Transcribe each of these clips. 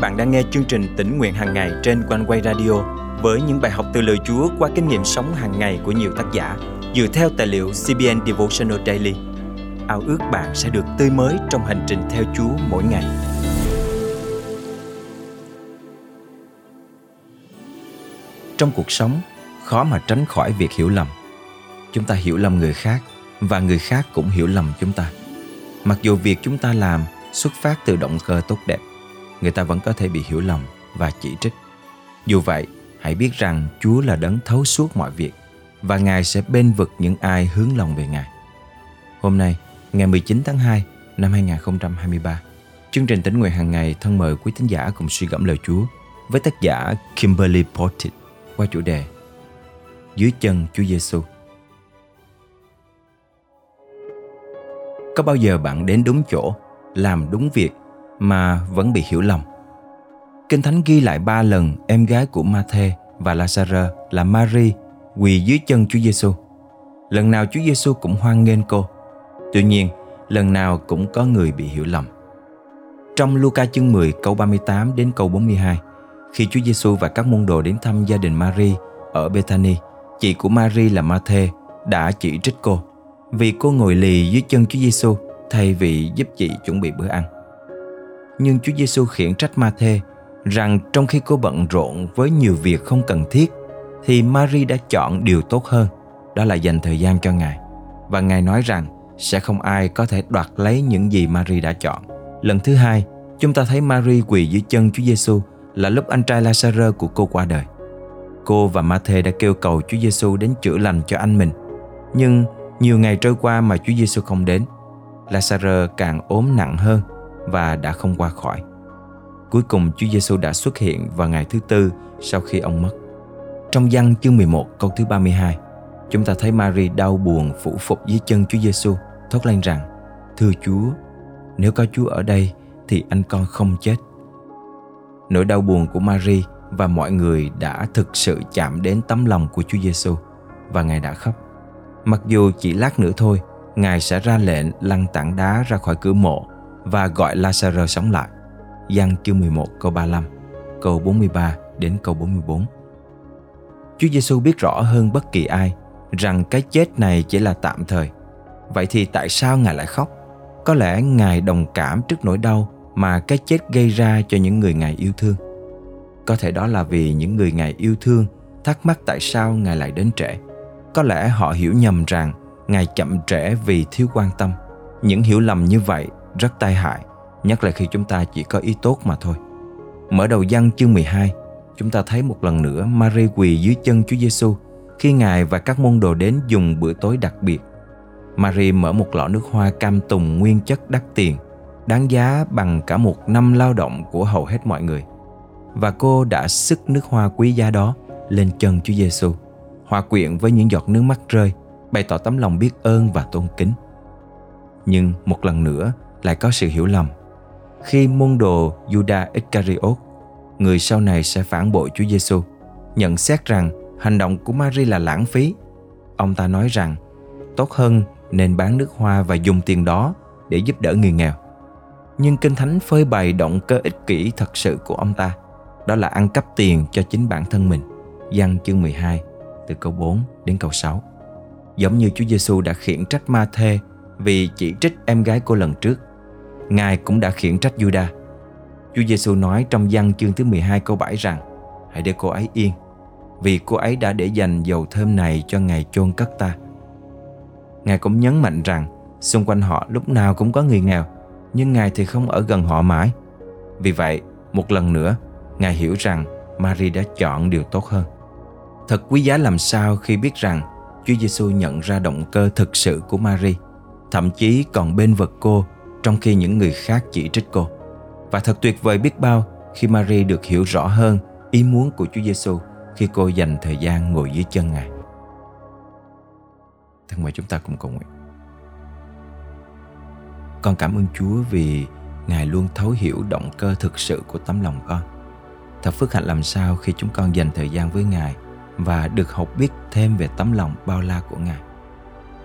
bạn đang nghe chương trình tỉnh nguyện hàng ngày trên quanh quay radio với những bài học từ lời Chúa qua kinh nghiệm sống hàng ngày của nhiều tác giả dựa theo tài liệu CBN Devotional Daily. Ao ước bạn sẽ được tươi mới trong hành trình theo Chúa mỗi ngày. Trong cuộc sống, khó mà tránh khỏi việc hiểu lầm. Chúng ta hiểu lầm người khác và người khác cũng hiểu lầm chúng ta. Mặc dù việc chúng ta làm xuất phát từ động cơ tốt đẹp, người ta vẫn có thể bị hiểu lầm và chỉ trích. Dù vậy, hãy biết rằng Chúa là đấng thấu suốt mọi việc và Ngài sẽ bên vực những ai hướng lòng về Ngài. Hôm nay, ngày 19 tháng 2 năm 2023, chương trình tính nguyện hàng ngày thân mời quý thính giả cùng suy gẫm lời Chúa với tác giả Kimberly Portit qua chủ đề Dưới chân Chúa Giêsu. Có bao giờ bạn đến đúng chỗ, làm đúng việc mà vẫn bị hiểu lầm? Kinh Thánh ghi lại ba lần em gái của Mathe và Lazarus là Mary quỳ dưới chân Chúa Giêsu. Lần nào Chúa Giêsu cũng hoan nghênh cô. Tuy nhiên, lần nào cũng có người bị hiểu lầm. Trong Luca chương 10 câu 38 đến câu 42, khi Chúa Giêsu và các môn đồ đến thăm gia đình Mary ở Bethany, chị của Mary là Mathe đã chỉ trích cô vì cô ngồi lì dưới chân Chúa Giêsu thay vì giúp chị chuẩn bị bữa ăn. Nhưng Chúa Giêsu khiển trách Ma-thê rằng trong khi cô bận rộn với nhiều việc không cần thiết thì Mary đã chọn điều tốt hơn, đó là dành thời gian cho Ngài. Và Ngài nói rằng sẽ không ai có thể đoạt lấy những gì Mary đã chọn. Lần thứ hai, chúng ta thấy Mary quỳ dưới chân Chúa Giêsu là lúc anh trai Lazaro của cô qua đời. Cô và Ma-thê đã kêu cầu Chúa Giêsu đến chữa lành cho anh mình. Nhưng nhiều ngày trôi qua mà Chúa Giêsu không đến. Lazaro càng ốm nặng hơn và đã không qua khỏi. Cuối cùng Chúa Giêsu đã xuất hiện vào ngày thứ tư sau khi ông mất. Trong văn chương 11 câu thứ 32, chúng ta thấy Mary đau buồn phủ phục dưới chân Chúa Giêsu, thốt lên rằng: "Thưa Chúa, nếu có Chúa ở đây thì anh con không chết." Nỗi đau buồn của Mary và mọi người đã thực sự chạm đến tấm lòng của Chúa Giêsu và Ngài đã khóc. Mặc dù chỉ lát nữa thôi, Ngài sẽ ra lệnh lăn tảng đá ra khỏi cửa mộ và gọi Lazarus sống lại. Giăng chương 11 câu 35, câu 43 đến câu 44. Chúa Giêsu biết rõ hơn bất kỳ ai rằng cái chết này chỉ là tạm thời. Vậy thì tại sao Ngài lại khóc? Có lẽ Ngài đồng cảm trước nỗi đau mà cái chết gây ra cho những người Ngài yêu thương. Có thể đó là vì những người Ngài yêu thương thắc mắc tại sao Ngài lại đến trễ. Có lẽ họ hiểu nhầm rằng Ngài chậm trễ vì thiếu quan tâm. Những hiểu lầm như vậy rất tai hại, nhất là khi chúng ta chỉ có ý tốt mà thôi. Mở đầu văn chương 12, chúng ta thấy một lần nữa Mary quỳ dưới chân Chúa Giêsu khi Ngài và các môn đồ đến dùng bữa tối đặc biệt. Mary mở một lọ nước hoa cam tùng nguyên chất đắt tiền, đáng giá bằng cả một năm lao động của hầu hết mọi người. Và cô đã sức nước hoa quý giá đó lên chân Chúa Giêsu, hòa quyện với những giọt nước mắt rơi, bày tỏ tấm lòng biết ơn và tôn kính. Nhưng một lần nữa lại có sự hiểu lầm. Khi môn đồ Judas Iscariot người sau này sẽ phản bội Chúa Giêsu, nhận xét rằng hành động của Mary là lãng phí. Ông ta nói rằng tốt hơn nên bán nước hoa và dùng tiền đó để giúp đỡ người nghèo. Nhưng Kinh Thánh phơi bày động cơ ích kỷ thật sự của ông ta, đó là ăn cắp tiền cho chính bản thân mình. Giăng chương 12 từ câu 4 đến câu 6. Giống như Chúa Giêsu đã khiển trách Ma Thê vì chỉ trích em gái cô lần trước, Ngài cũng đã khiển trách Juda. Chúa Giêsu nói trong văn chương thứ 12 câu 7 rằng, Hãy để cô ấy yên, Vì cô ấy đã để dành dầu thơm này cho ngày chôn cất ta. Ngài cũng nhấn mạnh rằng, Xung quanh họ lúc nào cũng có người nghèo, Nhưng Ngài thì không ở gần họ mãi. Vì vậy, một lần nữa, Ngài hiểu rằng Mary đã chọn điều tốt hơn. Thật quý giá làm sao khi biết rằng Chúa Giêsu nhận ra động cơ thực sự của Mary, Thậm chí còn bên vực cô trong khi những người khác chỉ trích cô và thật tuyệt vời biết bao khi Mary được hiểu rõ hơn ý muốn của Chúa Giêsu khi cô dành thời gian ngồi dưới chân Ngài. Thân mời chúng ta cùng cầu nguyện. Con cảm ơn Chúa vì Ngài luôn thấu hiểu động cơ thực sự của tấm lòng con. Thật phước hạnh làm sao khi chúng con dành thời gian với Ngài và được học biết thêm về tấm lòng bao la của Ngài.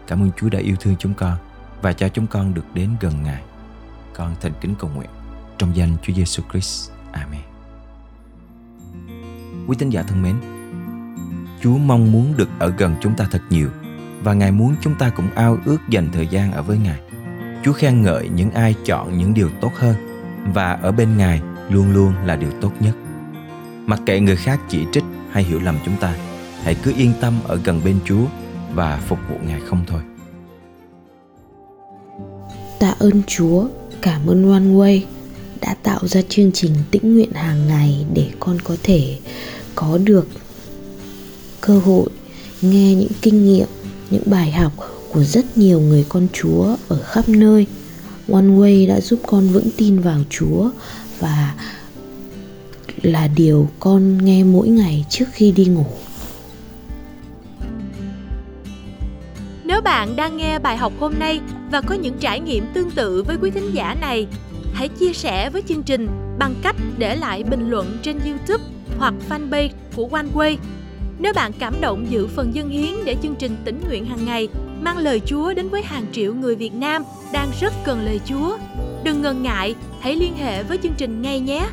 Cảm ơn Chúa đã yêu thương chúng con và cho chúng con được đến gần Ngài. Con thành kính cầu nguyện trong danh Chúa Giêsu Christ. Amen. Quý tín giả thân mến, Chúa mong muốn được ở gần chúng ta thật nhiều và Ngài muốn chúng ta cũng ao ước dành thời gian ở với Ngài. Chúa khen ngợi những ai chọn những điều tốt hơn và ở bên Ngài luôn luôn là điều tốt nhất. Mặc kệ người khác chỉ trích hay hiểu lầm chúng ta, hãy cứ yên tâm ở gần bên Chúa và phục vụ Ngài không thôi. Tạ ơn Chúa, cảm ơn One Way đã tạo ra chương trình tĩnh nguyện hàng ngày để con có thể có được cơ hội nghe những kinh nghiệm những bài học của rất nhiều người con chúa ở khắp nơi. One way đã giúp con vững tin vào chúa và là điều con nghe mỗi ngày trước khi đi ngủ. Nếu bạn đang nghe bài học hôm nay và có những trải nghiệm tương tự với quý thính giả này hãy chia sẻ với chương trình bằng cách để lại bình luận trên youtube hoặc fanpage của OneWay. Nếu bạn cảm động giữ phần dân hiến để chương trình tỉnh nguyện hàng ngày mang lời Chúa đến với hàng triệu người Việt Nam đang rất cần lời Chúa, đừng ngần ngại, hãy liên hệ với chương trình ngay nhé.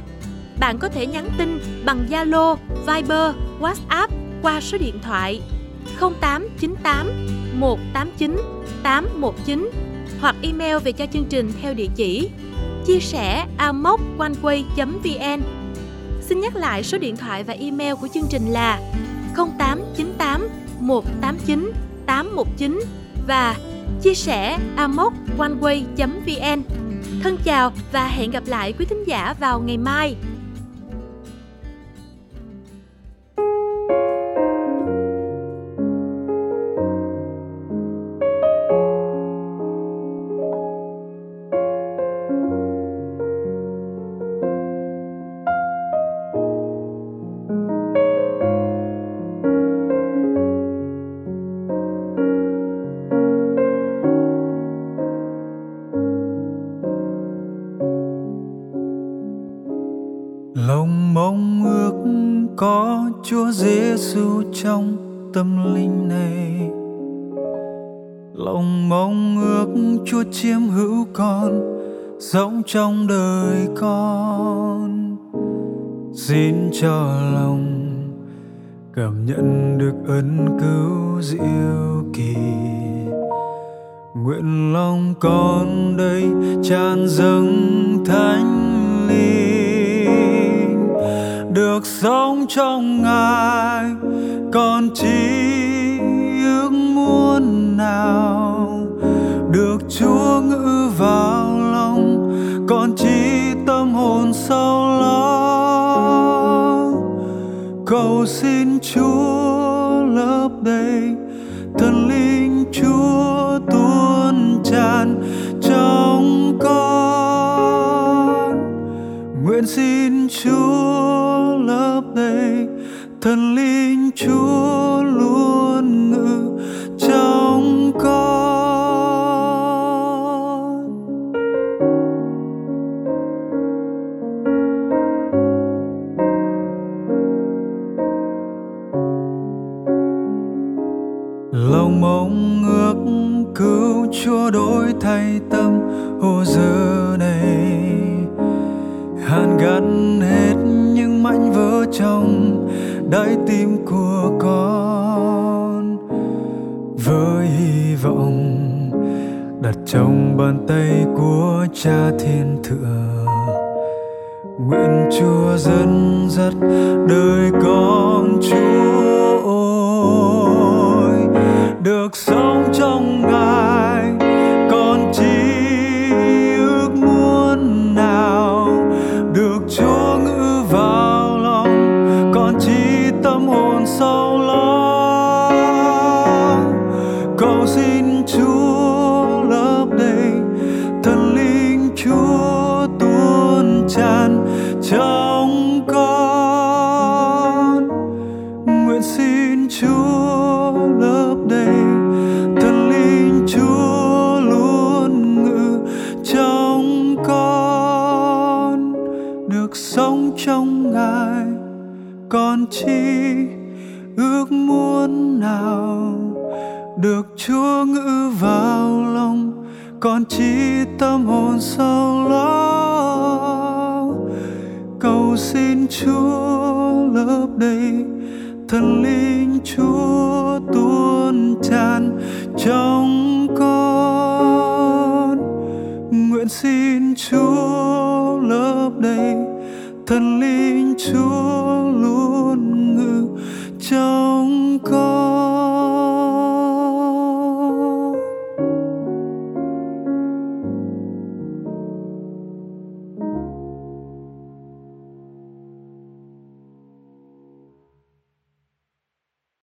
Bạn có thể nhắn tin bằng Zalo, Viber, WhatsApp qua số điện thoại 0898 189 819 hoặc email về cho chương trình theo địa chỉ chia sẻ amoconeway.vn Xin nhắc lại số điện thoại và email của chương trình là 0898 189 819 và chia sẻ amoconeway.vn. Thân chào và hẹn gặp lại quý thính giả vào ngày mai. Lòng mong ước có Chúa Giêsu trong tâm linh này. Lòng mong ước Chúa chiếm hữu con, sống trong đời con. Xin cho lòng cảm nhận được ân cứu diệu kỳ. Nguyện lòng con đây tràn dâng thánh được sống trong ngài, còn chi ước muốn nào được chúa ngự vào lòng, còn chi tâm hồn sâu lo. Cầu xin chúa lớp đầy, thần linh chúa tuôn tràn trong con. Nguyện xin chúa lấp đầy thần linh chúa luôn ngự trong con. Lòng mong ước cứu chúa đổi thay tâm ô giờ này. Hàn gắn hết trong đáy tim của con. Với hy vọng đặt trong bàn tay của cha thiên thượng, nguyện chúa dẫn dắt đời con chúa ôi được sống trong ngài. Còn chỉ tâm hồn sâu lo. Cầu xin chúa lớp đầy thần linh, chúa tuôn tràn trong con. Nguyện xin chúa lớp đầy thần linh, chúa luôn ngự trong con.